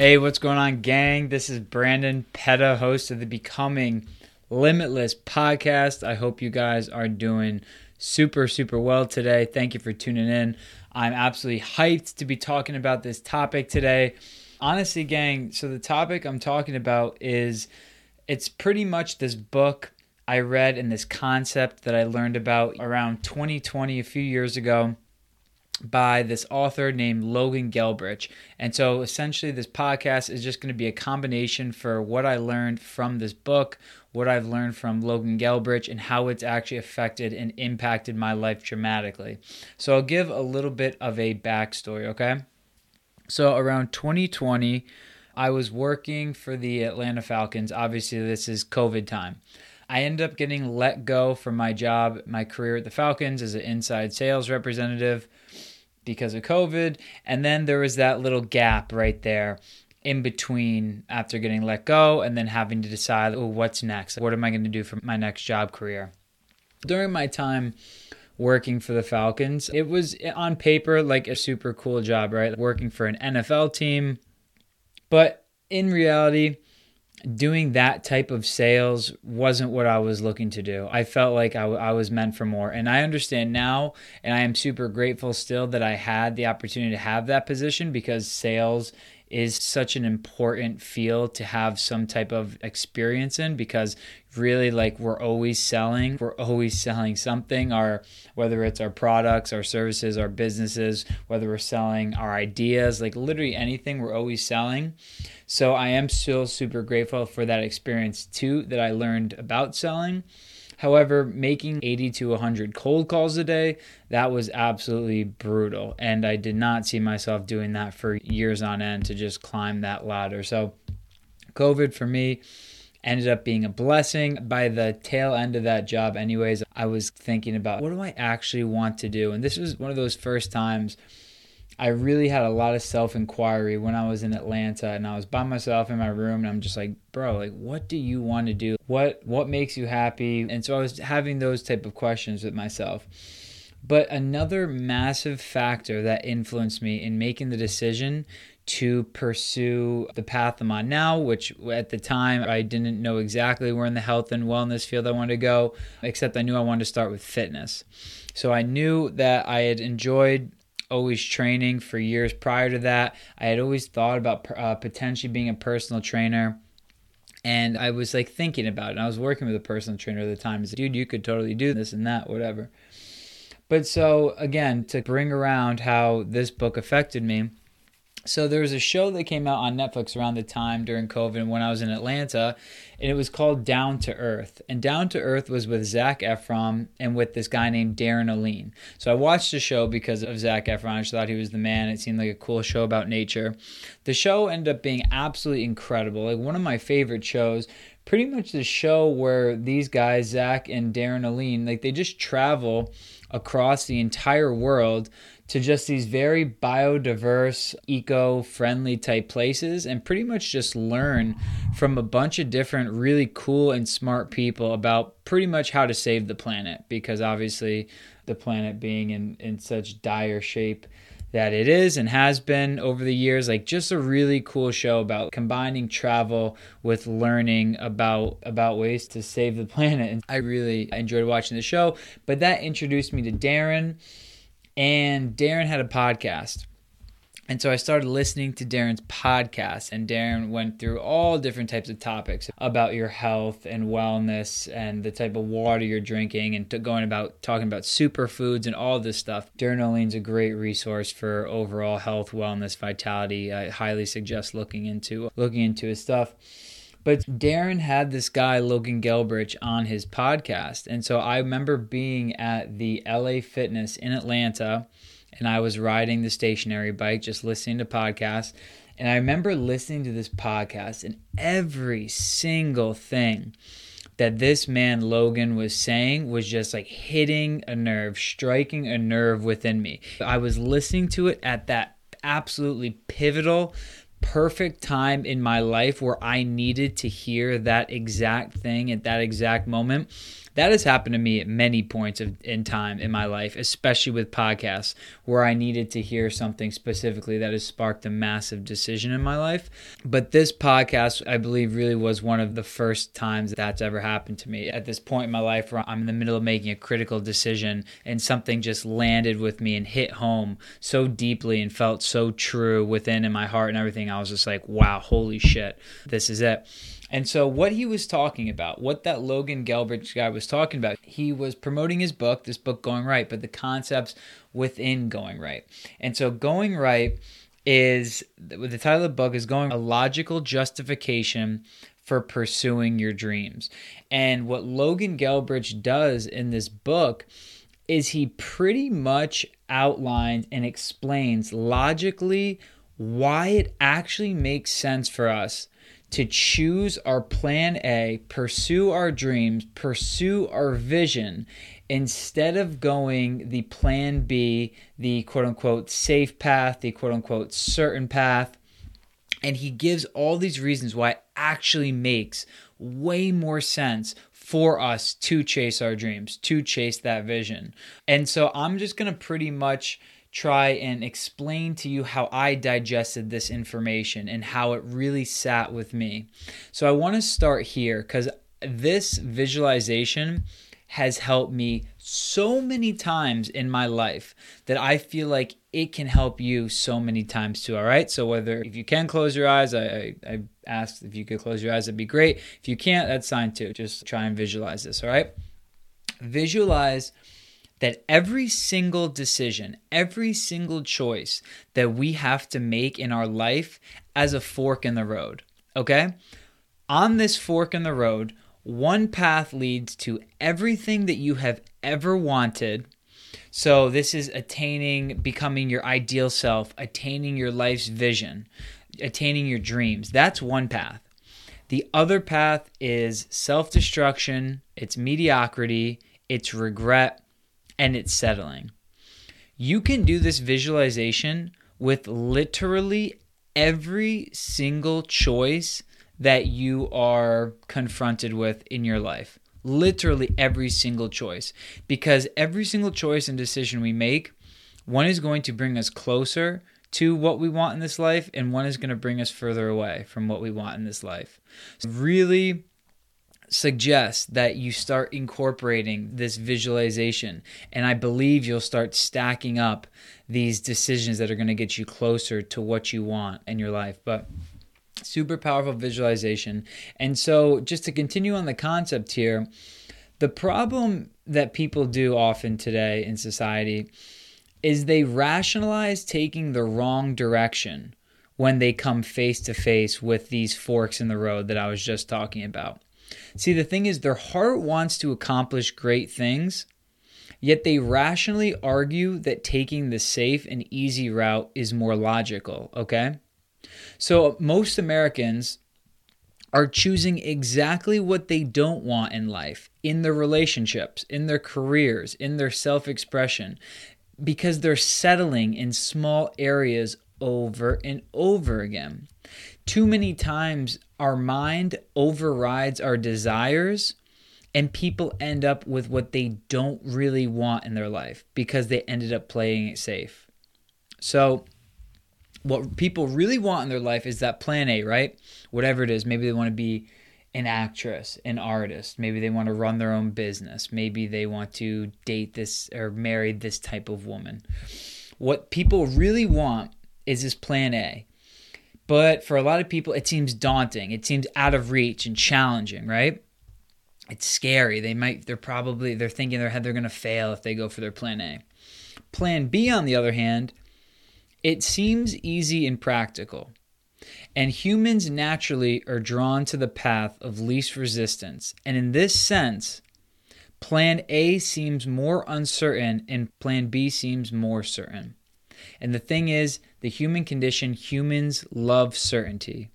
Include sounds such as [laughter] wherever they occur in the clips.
Hey, what's going on, gang? This is Brandon Peda, host of the Becoming Limitless podcast. I hope you guys are doing super, super well today. Thank you for tuning in. I'm absolutely hyped to be talking about this topic today. Honestly, gang, so the topic I'm talking about is it's pretty much this book I read and this concept that I learned about around 2020, a few years ago by this author named Logan Gelbrich. And so essentially, this podcast is just going to be a combination for what I learned from this book, what I've learned from Logan Gelbrich, and how it's actually affected and impacted my life dramatically. So I'll give a little bit of a backstory, okay? So around 2020, I was working for the Atlanta Falcons. Obviously, this is COVID time. I ended up getting let go from my job, my career at the Falcons as an inside sales representative because of COVID. And then there was that little gap right there in between after getting let go and then having to decide, oh, what's next? What am I going to do for my next job career? During my time working for the Falcons, it was eh, on paper like a super cool job, right? Working for an NFL team. But in reality, doing that type of sales wasn't what I was looking to do. I felt like I, w- I was meant for more. And I understand now, and I am super grateful still that I had the opportunity to have that position because sales is such an important field to have some type of experience in because really like we're always selling we're always selling something. Our whether it's our products our services our businesses whether we're selling our ideas like literally anything we're always selling. So i am still super grateful for that experience too that i learned about selling However, making 80 to 100 cold calls a day, that was absolutely brutal. And I did not see myself doing that for years on end to just climb that ladder. So, COVID for me ended up being a blessing. By the tail end of that job, anyways, I was thinking about what do I actually want to do? And this was one of those first times I really had a lot of self inquiry when I was in Atlanta and I was by myself in my room and I'm just like, bro, like what do you want to do? What what makes you happy? And so I was having those type of questions with myself. But another massive factor that influenced me in making the decision to pursue the path I'm on now, which at the time I didn't know exactly where in the health and wellness field I wanted to go, except I knew I wanted to start with fitness. So I knew that I had enjoyed always training for years prior to that. I had always thought about uh, potentially being a personal trainer. And I was like thinking about it. And I was working with a personal trainer at the time. He's like, dude, you could totally do this and that, whatever. But so, again, to bring around how this book affected me, so there was a show that came out on Netflix around the time during COVID when I was in Atlanta, and it was called Down to Earth. And Down to Earth was with Zac Efron and with this guy named Darin Olien. So I watched the show because of Zac Efron. I just thought he was the man. It seemed like a cool show about nature. The show ended up being absolutely incredible, like one of my favorite shows. Pretty much the show where these guys, Zac and Darin Olien, like they just travel across the entire world to just these very biodiverse, eco friendly type places and pretty much just learn from a bunch of different, really cool and smart people about pretty much how to save the planet. Because obviously the planet being in, in such dire shape that it is and has been over the years like just a really cool show about combining travel with learning about about ways to save the [laughs] planet. And i really enjoyed watching the show. But that introduced me to darin and Darin had a podcast. And so I started listening to Darin's podcast, and Darin went through all different types of topics about your health and wellness and the type of water you're drinking, and going about talking about superfoods and all this stuff. Darin Olien's a great resource for overall health, wellness, vitality. I highly suggest looking into looking into his stuff. But Darin had this guy, Logan Gelbrich, on his podcast. And so I remember being at the LA Fitness in Atlanta and I was riding the stationary bike, just listening to podcasts. And I remember listening to this podcast and every single thing that this man Logan was saying was just like hitting a nerve, striking a nerve within me. I was listening to it at that absolutely pivotal perfect time in my life where I needed to hear that exact thing at that exact moment. That has happened to me at many points of, in time in my life, especially with podcasts, where I needed to hear something specifically that has sparked a massive decision in my life. But this podcast, I believe, really was one of the first times that's ever happened to me. At this point in my life, where I'm in the middle of making a critical decision and something just landed with me and hit home so deeply and felt so true within in my heart and everything, I was just like, wow, holy shit, this is it. And so, what he was talking about, what that Logan Gelbrich guy was talking about, he was promoting his book, this book, Going Right, but the concepts within Going Right. And so, Going Right is the title of the book is Going a Logical Justification for Pursuing Your Dreams. And what Logan Gelbrich does in this book is he pretty much outlines and explains logically why it actually makes sense for us to choose our plan A, pursue our dreams, pursue our vision, instead of going the plan B, the quote unquote safe path, the quote unquote certain path. And he gives all these reasons why it actually makes way more sense for us to chase our dreams, to chase that vision. And so I'm just going to pretty much try and explain to you how I digested this information and how it really sat with me. So I want to start here because this visualization has helped me so many times in my life that I feel like it can help you so many times too. All right. So whether if you can close your eyes, I, I, I asked if you could close your eyes, that'd be great. If you can't, that's fine too. Just try and visualize this. All right. Visualize that every single decision, every single choice that we have to make in our life as a fork in the road, okay? On this fork in the road, one path leads to everything that you have ever wanted. So, this is attaining, becoming your ideal self, attaining your life's vision, attaining your dreams. That's one path. The other path is self destruction, it's mediocrity, it's regret, and it's settling. You can do this visualization with literally every single choice that you are confronted with in your life. Literally every single choice. Because every single choice and decision we make, one is going to bring us closer to what we want in this life, and one is going to bring us further away from what we want in this life. So really suggest that you start incorporating this visualization. And I believe you'll start stacking up these decisions that are going to get you closer to what you want in your life. But super powerful visualization. And so, just to continue on the concept here, the problem that people do often today in society is they rationalize taking the wrong direction when they come face to face with these forks in the road that I was just talking about. See, the thing is, their heart wants to accomplish great things, yet they rationally argue that taking the safe and easy route is more logical, okay? So, most Americans are choosing exactly what they don't want in life, in their relationships, in their careers, in their self expression, because they're settling in small areas over and over again. Too many times, our mind overrides our desires, and people end up with what they don't really want in their life because they ended up playing it safe. So, what people really want in their life is that plan A, right? Whatever it is. Maybe they want to be an actress, an artist. Maybe they want to run their own business. Maybe they want to date this or marry this type of woman. What people really want is this plan A. But for a lot of people, it seems daunting. It seems out of reach and challenging, right? It's scary. They might, they're probably, they're thinking in their head they're going to fail if they go for their plan A. Plan B, on the other hand, it seems easy and practical. And humans naturally are drawn to the path of least resistance. And in this sense, plan A seems more uncertain and plan B seems more certain. And the thing is, the human condition, humans love certainty.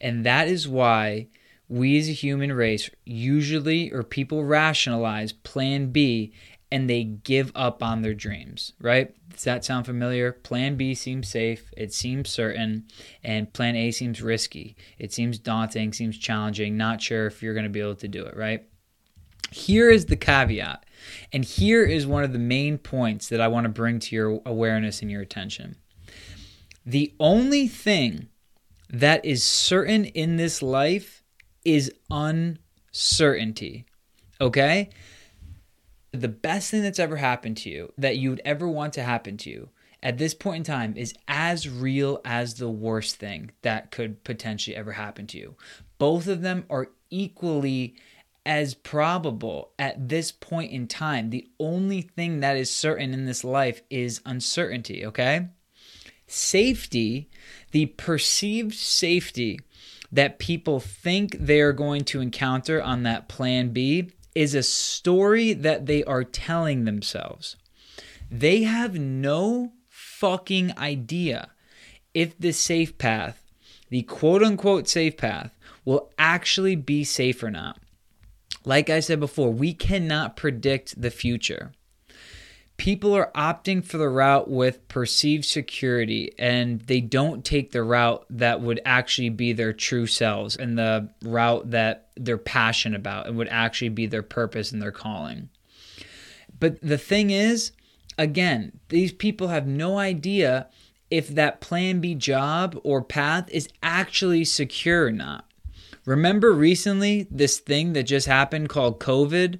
And that is why we as a human race usually, or people rationalize plan B and they give up on their dreams, right? Does that sound familiar? Plan B seems safe, it seems certain, and plan A seems risky. It seems daunting, seems challenging, not sure if you're going to be able to do it, right? Here is the caveat, and here is one of the main points that I want to bring to your awareness and your attention. The only thing that is certain in this life is uncertainty. Okay? The best thing that's ever happened to you, that you would ever want to happen to you, at this point in time is as real as the worst thing that could potentially ever happen to you. Both of them are equally as probable at this point in time. The only thing that is certain in this life is uncertainty, okay? Safety, the perceived safety that people think they are going to encounter on that plan B is a story that they are telling themselves. They have no fucking idea if the safe path, the quote unquote safe path, will actually be safe or not. Like I said before, we cannot predict the future. People are opting for the route with perceived security and they don't take the route that would actually be their true selves and the route that they're passionate about and would actually be their purpose and their calling. But the thing is, again, these people have no idea if that plan B job or path is actually secure or not. Remember recently this thing that just happened called COVID?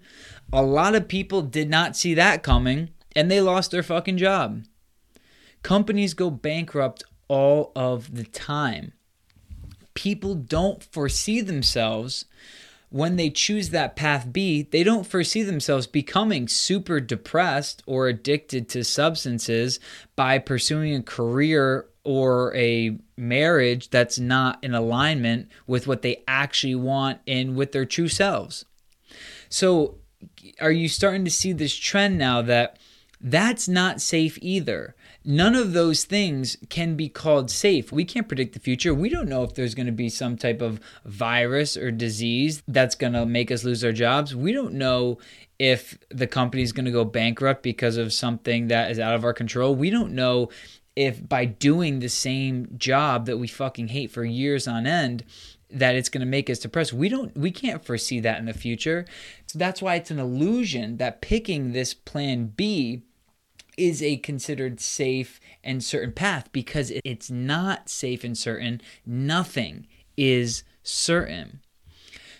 A lot of people did not see that coming and they lost their fucking job. Companies go bankrupt all of the time. People don't foresee themselves when they choose that path B, they don't foresee themselves becoming super depressed or addicted to substances by pursuing a career or a marriage that's not in alignment with what they actually want and with their true selves. So, are you starting to see this trend now that that's not safe either? None of those things can be called safe. We can't predict the future. We don't know if there's going to be some type of virus or disease that's going to make us lose our jobs. We don't know if the company is going to go bankrupt because of something that is out of our control. We don't know if by doing the same job that we fucking hate for years on end that it's going to make us depressed. We don't we can't foresee that in the future. So that's why it's an illusion that picking this plan B is a considered safe and certain path because it's not safe and certain. Nothing is certain.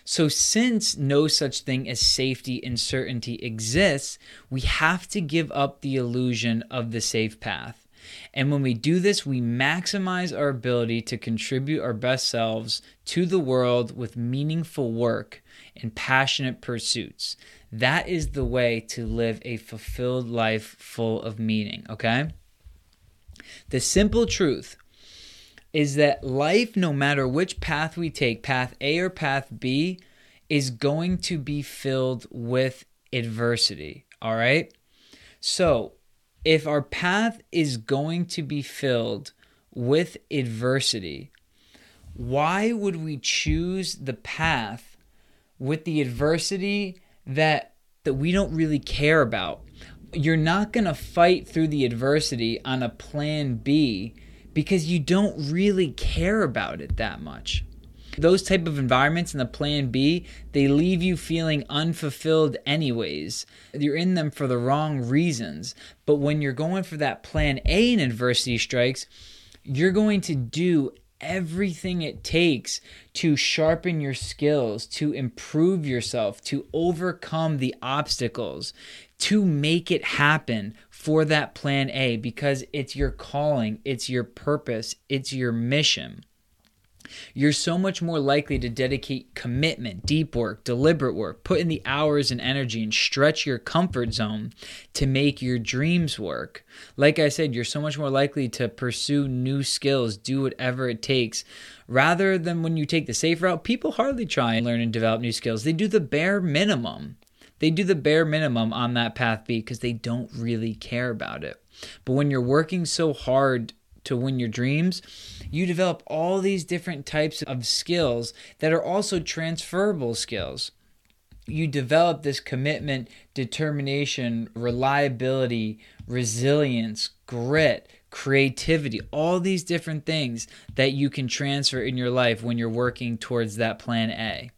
So, since no such thing as safety and certainty exists, we have to give up the illusion of the safe path. And when we do this, we maximize our ability to contribute our best selves to the world with meaningful work and passionate pursuits. That is the way to live a fulfilled life full of meaning, okay? The simple truth is that life, no matter which path we take, path A or path B, is going to be filled with adversity, all right? So, if our path is going to be filled with adversity, why would we choose the path with the adversity that that we don't really care about. You're not going to fight through the adversity on a plan B because you don't really care about it that much. Those type of environments in the plan B, they leave you feeling unfulfilled anyways. You're in them for the wrong reasons. But when you're going for that plan A and adversity strikes, you're going to do everything it takes to sharpen your skills, to improve yourself, to overcome the obstacles, to make it happen for that plan A because it's your calling, it's your purpose, it's your mission you're so much more likely to dedicate commitment, deep work, deliberate work, put in the hours and energy, and stretch your comfort zone to make your dreams work. Like I said, you're so much more likely to pursue new skills, do whatever it takes. Rather than when you take the safe route, people hardly try and learn and develop new skills. They do the bare minimum. They do the bare minimum on that path B because they don't really care about it. But when you're working so hard to win your dreams, you develop all these different types of skills that are also transferable skills. You develop this commitment, determination, reliability, resilience, grit, creativity, all these different things that you can transfer in your life when you're working towards that plan A.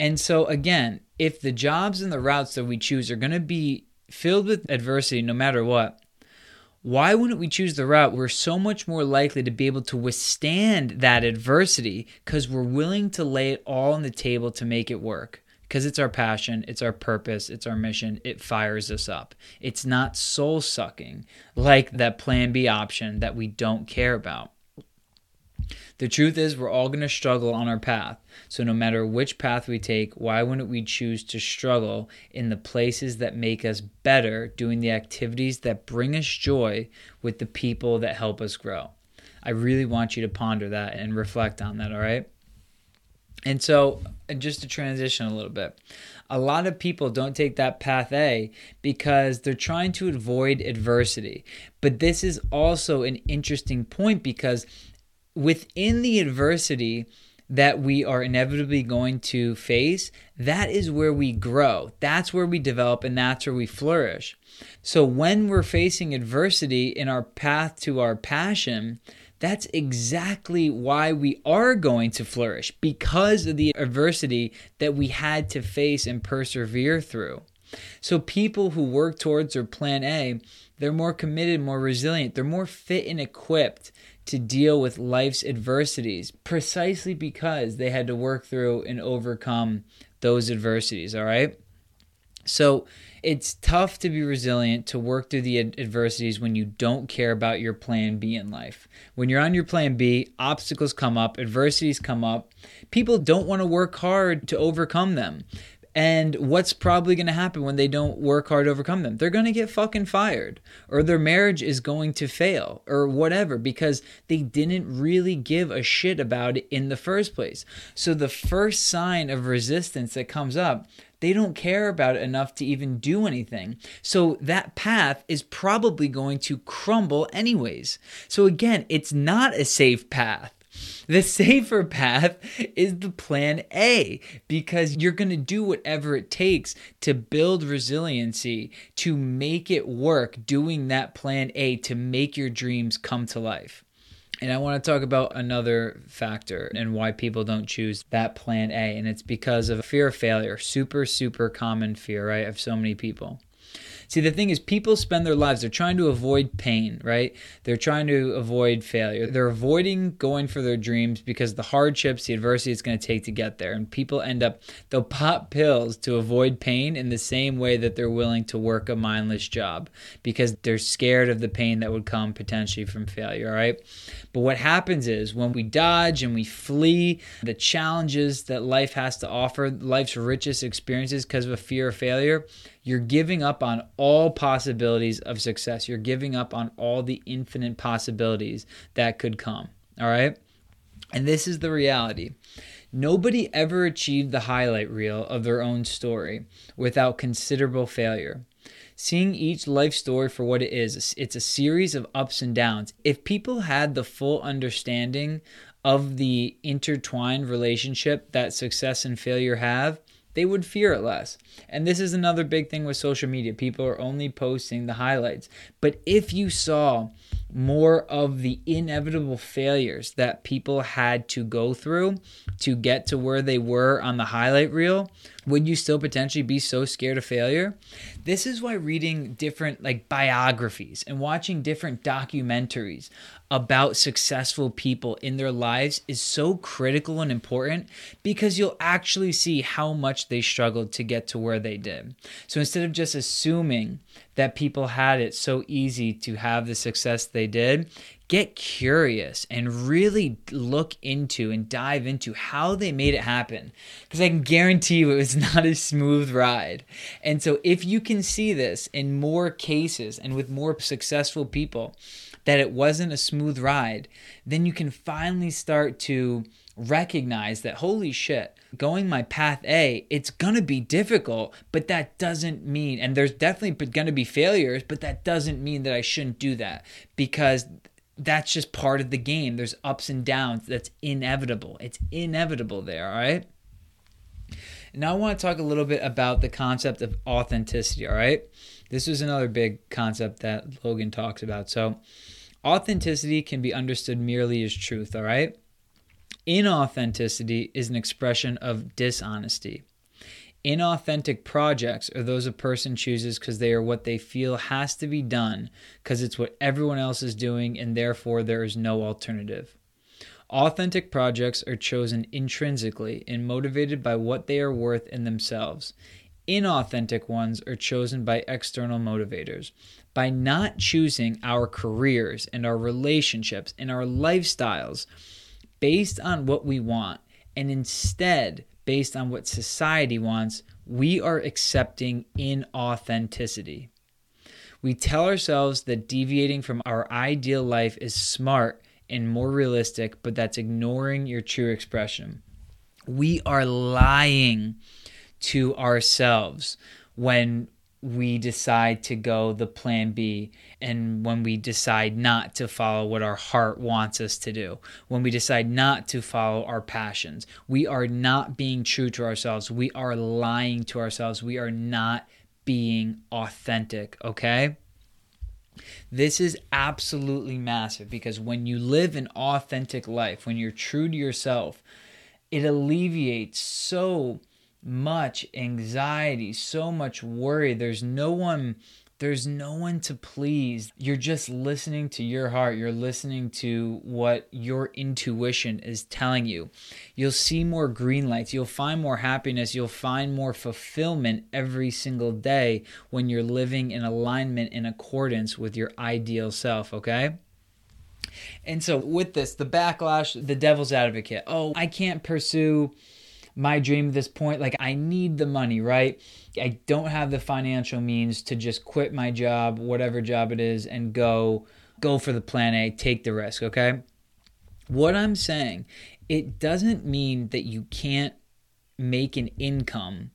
And so, again, if the jobs and the routes that we choose are going to be filled with adversity no matter what, why wouldn't we choose the route? We're so much more likely to be able to withstand that adversity because we're willing to lay it all on the table to make it work. Because it's our passion, it's our purpose, it's our mission, it fires us up. It's not soul sucking like that plan B option that we don't care about. The truth is, we're all going to struggle on our path. So, no matter which path we take, why wouldn't we choose to struggle in the places that make us better, doing the activities that bring us joy with the people that help us grow? I really want you to ponder that and reflect on that, all right? And so, just to transition a little bit, a lot of people don't take that path A because they're trying to avoid adversity. But this is also an interesting point because within the adversity that we are inevitably going to face, that is where we grow. That's where we develop and that's where we flourish. So when we're facing adversity in our path to our passion, that's exactly why we are going to flourish because of the adversity that we had to face and persevere through. So people who work towards their plan A, they're more committed, more resilient, they're more fit and equipped to deal with life's adversities precisely because they had to work through and overcome those adversities, all right? So it's tough to be resilient, to work through the adversities when you don't care about your plan B in life. When you're on your plan B, obstacles come up, adversities come up. People don't want to work hard to overcome them. And what's probably going to happen when they don't work hard to overcome them? They're going to get fucking fired, or their marriage is going to fail, or whatever, because they didn't really give a shit about it in the first place. So, the first sign of resistance that comes up, they don't care about it enough to even do anything. So, that path is probably going to crumble anyways. So, again, it's not a safe path. The safer path is the plan A because you're going to do whatever it takes to build resiliency, to make it work, doing that plan A to make your dreams come to life. And I want to talk about another factor and why people don't choose that plan A. And it's because of fear of failure. Super, super common fear, right? Of so many people. See, the thing is, people spend their lives, they're trying to avoid pain, right? They're trying to avoid failure. They're avoiding going for their dreams because the hardships, the adversity it's going to take to get there. And people end up, they'll pop pills to avoid pain in the same way that they're willing to work a mindless job because they're scared of the pain that would come potentially from failure, right? But what happens is when we dodge and we flee the challenges that life has to offer, life's richest experiences because of a fear of failure, you're giving up on all possibilities of success. You're giving up on all the infinite possibilities that could come. All right? And this is the reality. Nobody ever achieved the highlight reel of their own story without considerable failure. Seeing each life story for what it is, it's a series of ups and downs. If people had the full understanding of the intertwined relationship that success and failure have, they would fear it less. And this is another big thing with social media. People are only posting the highlights. But if you saw more of the inevitable failures that people had to go through to get to where they were on the highlight reel, would you still potentially be so scared of failure? This is why reading different like biographies and watching different documentaries about successful people in their lives is so critical and important because you'll actually see how much they struggled to get to where they did. So instead of just assuming that people had it so easy to have the success they did, get curious and really look into and dive into how they made it happen. Because I can guarantee you it was [laughs] not a smooth ride. And so, if you can see this in more cases and with more successful people, that it wasn't a smooth ride, then you can finally start to recognize that holy shit, going my path A, it's gonna be difficult, but that doesn't mean, and there's definitely gonna be failures, but that doesn't mean that I shouldn't do that because that's just part of the game. There's ups and downs. That's inevitable. It's inevitable there, all right? Now I want to talk a little bit about the concept of authenticity, all right? This is another big concept that Logan talks about. So, Authenticity can be understood merely as truth, all right? Inauthenticity is an expression of dishonesty. Inauthentic projects are those a person chooses because they are what they feel has to be done because it's what everyone else is doing and therefore there is no alternative. Authentic projects are chosen intrinsically and motivated by what they are worth in themselves. Inauthentic ones are chosen by external motivators. By not choosing our careers and our relationships and our lifestyles based on what we want and instead based on what society wants, we are accepting inauthenticity. We tell ourselves that deviating from our ideal life is smart and more realistic, but that's ignoring your true expression. We are lying to ourselves when we decide to go the plan B and when we decide not to follow what our heart wants us to do, when we decide not to follow our passions, we are not being true to ourselves. We are lying to ourselves. We are not being authentic, okay? This is absolutely massive because when you live an authentic life, when you're true to yourself, it alleviates so much anxiety, so much worry. There's no one there's no one to please. You're just listening to your heart. You're listening to what your intuition is telling you. You'll see more green lights. You'll find more happiness. You'll find more fulfillment every single day when you're living in alignment in accordance with your ideal self, okay? And so, with this, the backlash, the devil's advocate. Oh, I can't pursue my dream at this point. Like, I need the money, right? I don't have the financial means to just quit my job, whatever job it is, and go go for the plan A, take the risk, okay? What I'm saying, it doesn't mean that you can't make an income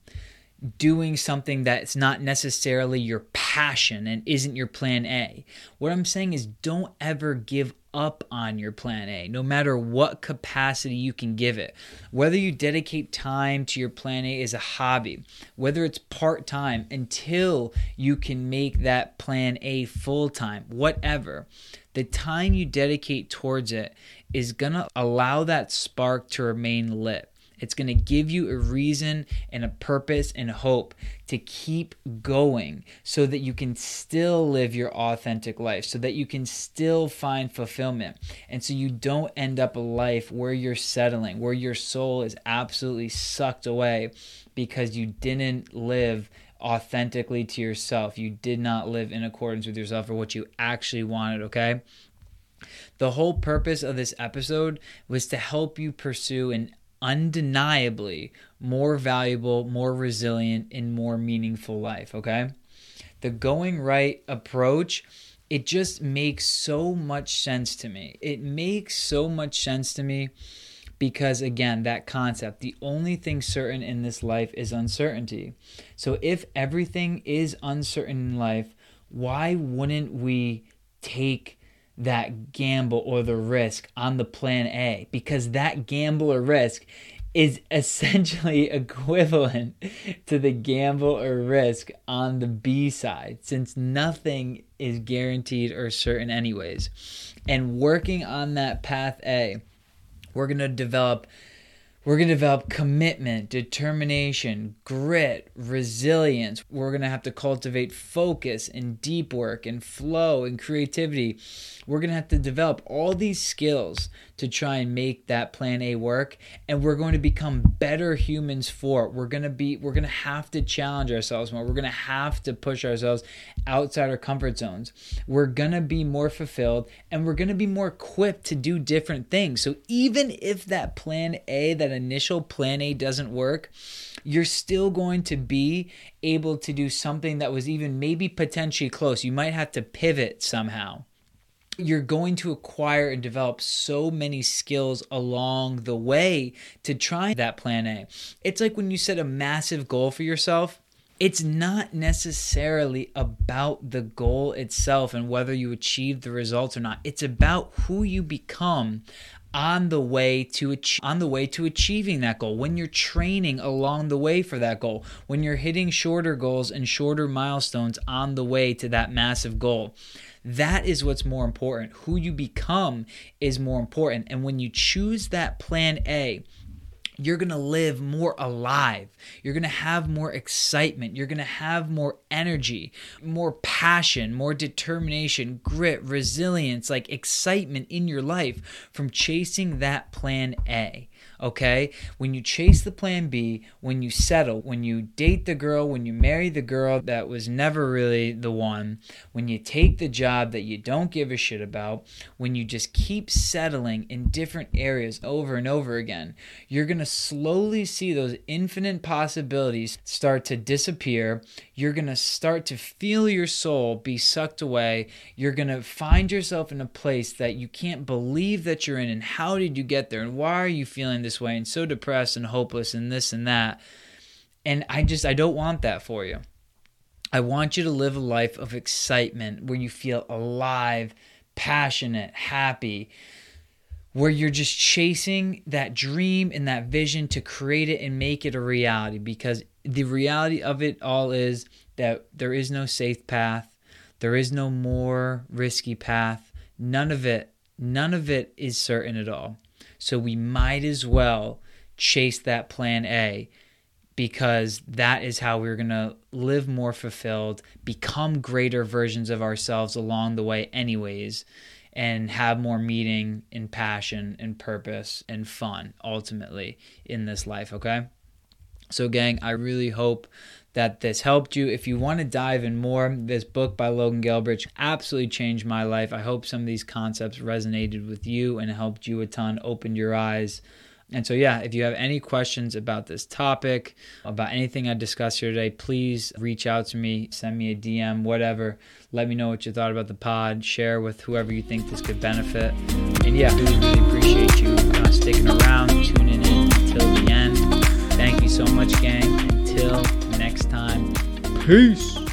doing something that's not necessarily your passion and isn't your plan A. What I'm saying is don't ever give up on your plan A, no matter what capacity you can give it. Whether you dedicate time to your plan A as a hobby, whether it's part time until you can make that plan A full time, whatever, the time you dedicate towards it is going to allow that spark to remain lit. It's going to give you a reason and a purpose and hope to keep going so that you can still live your authentic life, so that you can still find fulfillment. And so you don't end up a life where you're settling, where your soul is absolutely sucked away because you didn't live authentically to yourself. You did not live in accordance with yourself or what you actually wanted, okay? The whole purpose of this episode was to help you pursue an undeniably more valuable, more resilient, and more meaningful life, okay? The going right approach, it just makes so much sense to me. It makes so much sense to me because, again, that concept, the only thing certain in this life is uncertainty. So, if everything is uncertain in life, why wouldn't we take that gamble or the risk on the plan A because that gamble or risk is [laughs] essentially equivalent to the gamble or risk on the B side since nothing is guaranteed or certain anyways. And working on that path A, we're going to develop we're going to develop commitment, determination, grit, resilience. We're going to have to cultivate focus and deep work and flow and creativity. We're going to have to develop all these skills to try and make that plan A work and we're going to become better humans for it. We're going to be we're going to have to challenge ourselves more. We're going to have to push ourselves outside our comfort zones. We're going to be more fulfilled and we're going to be more equipped to do different things. So even if that plan A, that initial plan A doesn't work, you're still going to be able to do something that was even maybe potentially close. You might have to pivot somehow you're going to acquire and develop so many skills along the way to try that plan A. It's like when you set a massive goal for yourself, it's not necessarily about the goal itself and whether you achieve the results or not. It's about who you become on the way to on the way to achieving that goal when you're training along the way for that goal when you're hitting shorter goals and shorter milestones on the way to that massive goal. That is what's more important. Who you become is more important. And when you choose that plan A you're going to live more alive. You're going to have more excitement. You're going to have more energy, more passion, more determination, grit, resilience, like excitement in your life from chasing that plan A okay? When you chase the plan B, when you settle, when you date the girl, when you marry the girl that was never really the one, when you take the job that you don't give a shit about, when you just keep settling in different areas over and over again, you're to slowly see those infinite possibilities start to disappear. You're to start to feel your soul be sucked away. You're to find yourself in a place that you can't believe that you're in and how did you get there and why are you feeling this way and so depressed and hopeless and this and that. And I just, I don't want that for you. I want you to live a life of excitement where you feel alive, passionate, happy, where you're just chasing that dream and that vision to create it and make it a reality. Because the reality of it all is that there is no safe path, there is no more risky path. None of it, none of it is certain at all. So we might as well chase that plan A because that is how we're going to live more fulfilled, become greater versions of ourselves along the way, anyways, and have more meaning and passion and purpose and fun ultimately in this life, okay? So, gang, I really hope that this helped you. If you want to dive in more, this book by Logan Gelbrich absolutely changed my life. I hope some of these concepts resonated with you and helped you a ton, opened your eyes. And so, yeah, if you have any questions about this topic, about anything I discussed here today, please reach out to me, send me a DM, whatever. Let me know what you thought about the pod. Share with whoever you think this could benefit. And yeah, really, really appreciate you uh, sticking around, tuning in until the end. Thank you so much, gang. Until next time, peace.